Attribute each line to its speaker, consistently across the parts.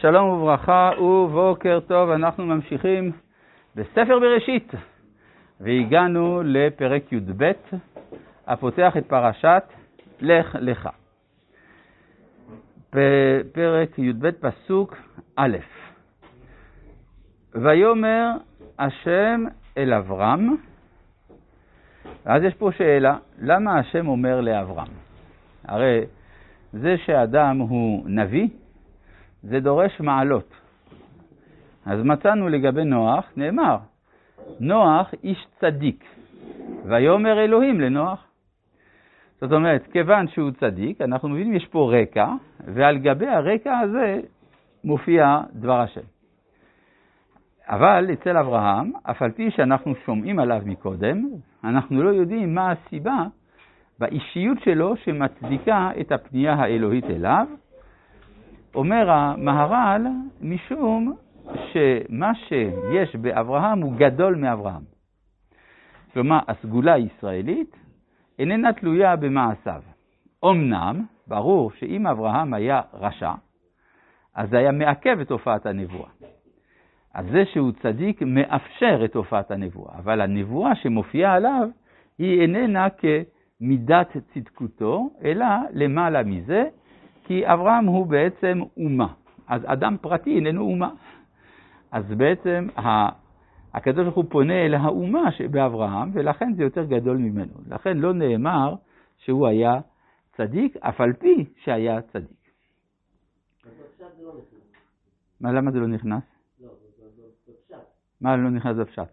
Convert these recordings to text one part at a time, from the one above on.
Speaker 1: שלום וברכה ובוקר טוב, אנחנו ממשיכים בספר בראשית, והגענו לפרק י"ב, הפותח את פרשת לך לך. פרק י"ב פסוק א', ויאמר השם אל אברהם, ואז יש פה שאלה, למה השם אומר לאברהם? הרי זה שאדם הוא נביא, זה דורש מעלות. אז מצאנו לגבי נוח, נאמר, נוח איש צדיק, ויאמר אלוהים לנוח. זאת אומרת, כיוון שהוא צדיק, אנחנו מבינים, יש פה רקע, ועל גבי הרקע הזה מופיע דבר השם. אבל אצל אברהם, אף על פי שאנחנו שומעים עליו מקודם, אנחנו לא יודעים מה הסיבה באישיות שלו שמצדיקה את הפנייה האלוהית אליו. אומר המהר"ל, משום שמה שיש באברהם הוא גדול מאברהם. כלומר, הסגולה הישראלית איננה תלויה במעשיו. אמנם, ברור שאם אברהם היה רשע, אז זה היה מעכב את הופעת הנבואה. אז זה שהוא צדיק מאפשר את הופעת הנבואה, אבל הנבואה שמופיעה עליו היא איננה כמידת צדקותו, אלא למעלה מזה, כי אברהם הוא בעצם אומה. אז אדם פרטי איננו אומה. אז בעצם הקדוש ברוך הוא פונה אל האומה שבאברהם, ולכן זה יותר גדול ממנו. לכן לא נאמר שהוא היה צדיק, אף על פי שהיה צדיק. מה, למה זה לא נכנס? מה לא נכנס בפשט?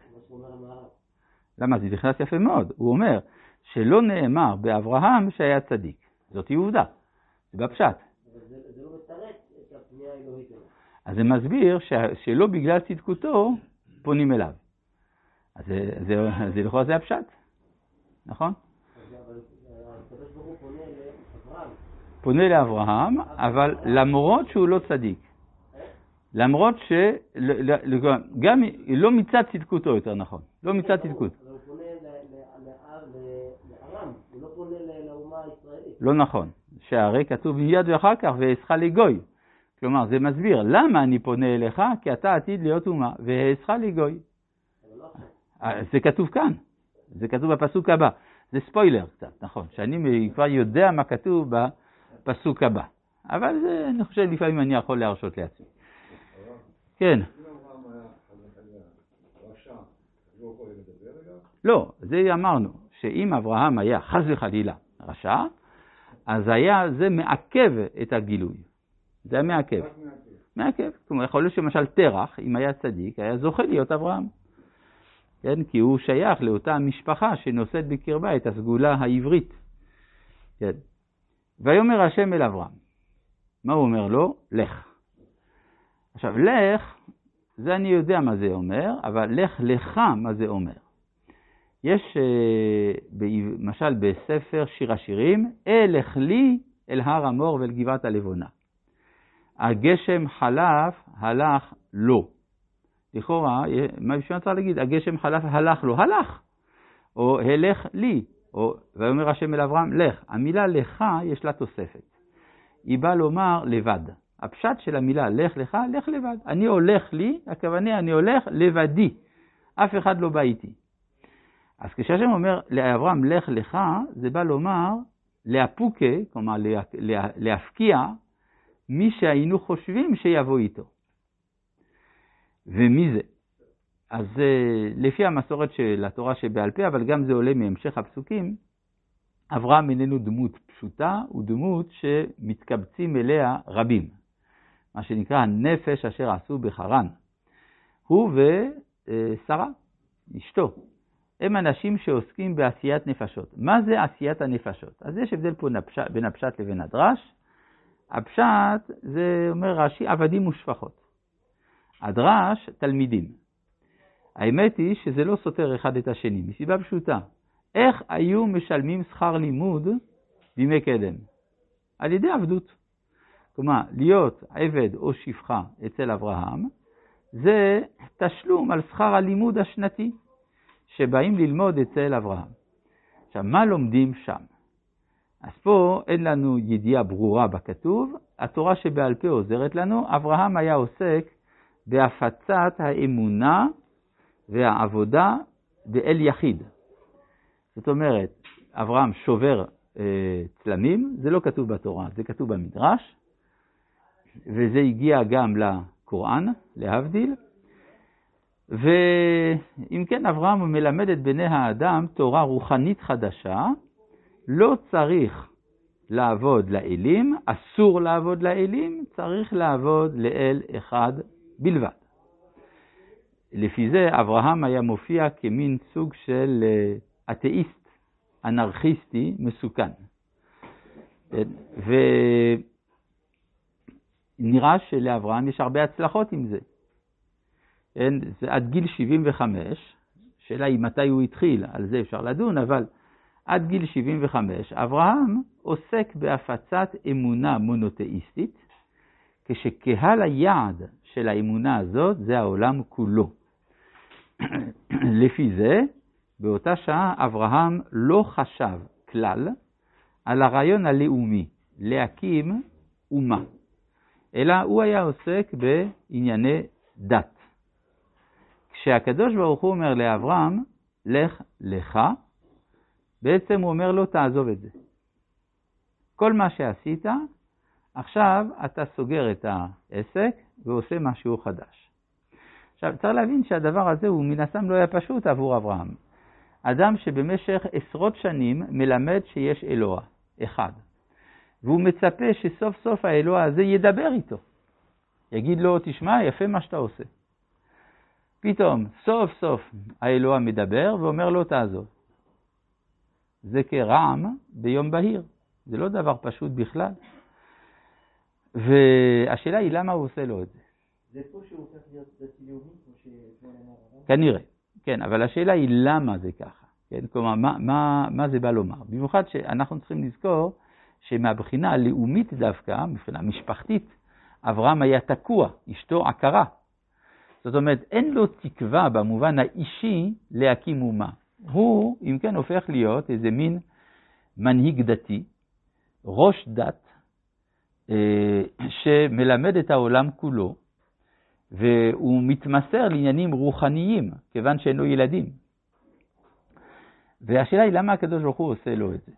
Speaker 1: למה? זה נכנס יפה מאוד. הוא אומר שלא נאמר באברהם שהיה צדיק. זאת עובדה, זה בפשט. אז זה מסביר שלא בגלל צדקותו פונים אליו. אז זה לכאורה זה הפשט, נכון? פונה לאברהם, אבל למרות שהוא לא צדיק. למרות ש... גם לא מצד צדקותו יותר נכון, לא מצד צדקות.
Speaker 2: הוא פונה לארם, הוא לא פונה לאומה הישראלית.
Speaker 1: לא נכון, שהרי כתוב מיד ואחר כך ואעשך לגוי. כלומר, זה מסביר למה אני פונה אליך, כי אתה עתיד להיות אומה, ואעשך לגוי. זה כתוב כאן, זה כתוב בפסוק הבא. זה ספוילר קצת, נכון, שאני כבר יודע מה כתוב בפסוק הבא. אבל זה, אני חושב לפעמים אני יכול להרשות לעצמי. כן. לא, זה אמרנו, שאם אברהם היה חס וחלילה רשע, אז היה זה מעכב את הגילוי. זה היה מעכב. מעכב. כלומר, יכול להיות שמשל תרח, אם היה צדיק, היה זוכה להיות אברהם. כן? כי הוא שייך לאותה משפחה שנושאת בקרבה את הסגולה העברית. כן? ויאמר השם אל אברהם, מה הוא אומר לו? לך. עכשיו, לך, זה אני יודע מה זה אומר, אבל לך לך מה זה אומר. יש, למשל בספר שיר השירים, אלך לי אל הר המור ואל גבעת הלבונה. הגשם חלף, הלך לו. לכאורה, מה בשביל צריך להגיד? הגשם חלף, הלך לו, הלך. או הלך לי, או ויאמר השם אל אברהם, לך. המילה לך יש לה תוספת. היא באה לומר לבד. הפשט של המילה לך לך, לך לבד. אני הולך לי, הכוונה אני הולך לבדי. אף אחד לא בא איתי. אז כשהשם אומר לאברהם לך לך, זה בא לומר לאפוקה, כלומר להפקיע, מי שהיינו חושבים שיבוא איתו. ומי זה? אז לפי המסורת של התורה שבעל פה, אבל גם זה עולה מהמשך הפסוקים, אברהם איננו דמות פשוטה, הוא דמות שמתקבצים אליה רבים. מה שנקרא הנפש אשר עשו בחרן. הוא ושרה, אשתו, הם אנשים שעוסקים בעשיית נפשות. מה זה עשיית הנפשות? אז יש הבדל פה בין הפשט לבין הדרש. הפשט זה אומר רש"י עבדים ושפחות. הדרש, תלמידים. האמת היא שזה לא סותר אחד את השני, מסיבה פשוטה. איך היו משלמים שכר לימוד בימי קדם? על ידי עבדות. כלומר, להיות עבד או שפחה אצל אברהם, זה תשלום על שכר הלימוד השנתי שבאים ללמוד אצל אברהם. עכשיו, מה לומדים שם? אז פה אין לנו ידיעה ברורה בכתוב, התורה שבעל פה עוזרת לנו, אברהם היה עוסק בהפצת האמונה והעבודה באל יחיד. זאת אומרת, אברהם שובר אה, צלמים, זה לא כתוב בתורה, זה כתוב במדרש, וזה הגיע גם לקוראן, להבדיל. ואם כן, אברהם מלמד את בני האדם תורה רוחנית חדשה, לא צריך לעבוד לאלים, אסור לעבוד לאלים, צריך לעבוד לאל אחד בלבד. לפי זה אברהם היה מופיע כמין סוג של אה, אתאיסט אנרכיסטי מסוכן. ונראה שלאברהם יש הרבה הצלחות עם זה. זה עד גיל 75, שאלה היא מתי הוא התחיל, על זה אפשר לדון, אבל עד גיל 75 אברהם עוסק בהפצת אמונה מונותאיסטית, כשקהל היעד של האמונה הזאת זה העולם כולו. לפי זה, באותה שעה אברהם לא חשב כלל על הרעיון הלאומי, להקים אומה, אלא הוא היה עוסק בענייני דת. כשהקדוש ברוך הוא אומר לאברהם, לך לך, בעצם הוא אומר לו, תעזוב את זה. כל מה שעשית, עכשיו אתה סוגר את העסק ועושה משהו חדש. עכשיו, צריך להבין שהדבר הזה הוא מן הסתם לא היה פשוט עבור אברהם. אדם שבמשך עשרות שנים מלמד שיש אלוה, אחד, והוא מצפה שסוף סוף האלוה הזה ידבר איתו. יגיד לו, תשמע, יפה מה שאתה עושה. פתאום, סוף סוף האלוה מדבר ואומר לו, תעזוב. זה כרעם ביום בהיר. זה לא דבר פשוט בכלל. והשאלה היא למה הוא עושה לו את זה.
Speaker 2: זה פה שהוא הופך להיות דתי לאומי, כמו
Speaker 1: כנראה, כן, אבל השאלה היא למה זה ככה. כן, כלומר, מה, מה, מה זה בא לומר? במיוחד שאנחנו צריכים לזכור שמהבחינה הלאומית דווקא, מבחינה משפחתית, אברהם היה תקוע, אשתו עקרה. זאת אומרת, אין לו תקווה במובן האישי להקים אומה. הוא, אם כן, הופך להיות איזה מין מנהיג דתי, ראש דת, אה, שמלמד את העולם כולו, והוא מתמסר לעניינים רוחניים, כיוון שאין לו ילדים. והשאלה היא למה הקדוש ברוך הוא עושה לו את זה.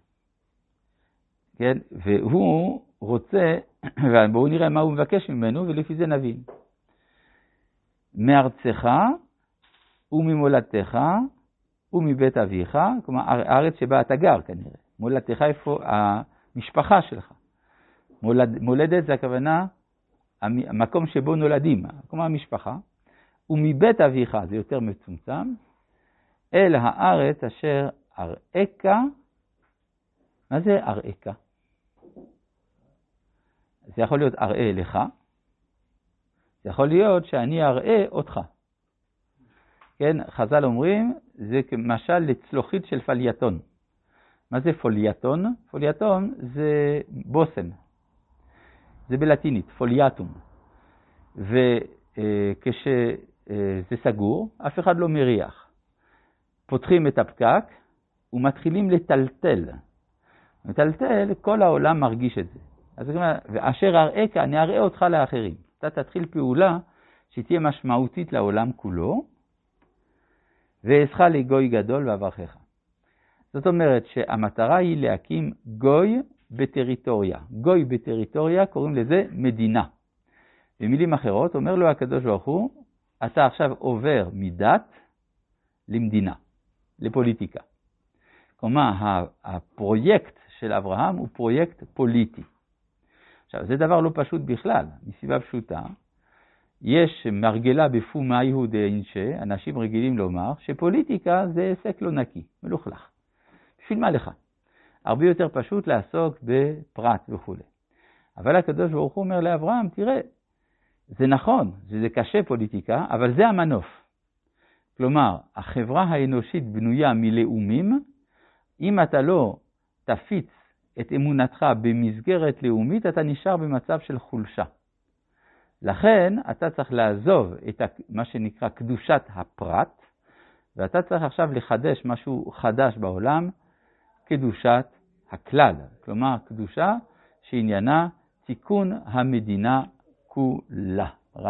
Speaker 1: כן? והוא רוצה, ובואו נראה מה הוא מבקש ממנו, ולפי זה נבין. מארצך וממולדתך ומבית אביך, כלומר הארץ שבה אתה גר כנראה, מולדתך איפה המשפחה שלך. מולד, מולדת זה הכוונה המקום שבו נולדים, כלומר המשפחה, ומבית אביך, זה יותר מצומצם, אל הארץ אשר אראך, מה זה אראך? זה יכול להיות אראה לך, יכול להיות שאני אראה אותך. כן, חז"ל אומרים, זה כמשל לצלוחית של פלייטון. מה זה פולייטון? פולייטון זה בושם. זה בלטינית, foliatum. וכשזה סגור, אף אחד לא מריח. פותחים את הפקק ומתחילים לטלטל. מטלטל, כל העולם מרגיש את זה. אז ואשר אראך, אני אראה אותך לאחרים. אתה תתחיל פעולה שתהיה משמעותית לעולם כולו, ואעשך לגוי גדול ואברכך. זאת אומרת שהמטרה היא להקים גוי בטריטוריה. גוי בטריטוריה, קוראים לזה מדינה. במילים אחרות, אומר לו הקדוש ברוך הוא, אתה עכשיו עובר מדת למדינה, לפוליטיקה. כלומר, הפרויקט של אברהם הוא פרויקט פוליטי. עכשיו, זה דבר לא פשוט בכלל, מסיבה פשוטה. יש מרגלה בפומה יהודי אינשה, אנשים רגילים לומר, שפוליטיקה זה עסק לא נקי, מלוכלך. בשביל מה לך? הרבה יותר פשוט לעסוק בפרט וכו'. אבל הקדוש ברוך הוא אומר לאברהם, תראה, זה נכון, זה קשה פוליטיקה, אבל זה המנוף. כלומר, החברה האנושית בנויה מלאומים, אם אתה לא תפיץ את אמונתך במסגרת לאומית, אתה נשאר במצב של חולשה. לכן אתה צריך לעזוב את מה שנקרא קדושת הפרט, ואתה צריך עכשיו לחדש משהו חדש בעולם, קדושת הכלל, כלומר קדושה שעניינה תיקון המדינה כולה.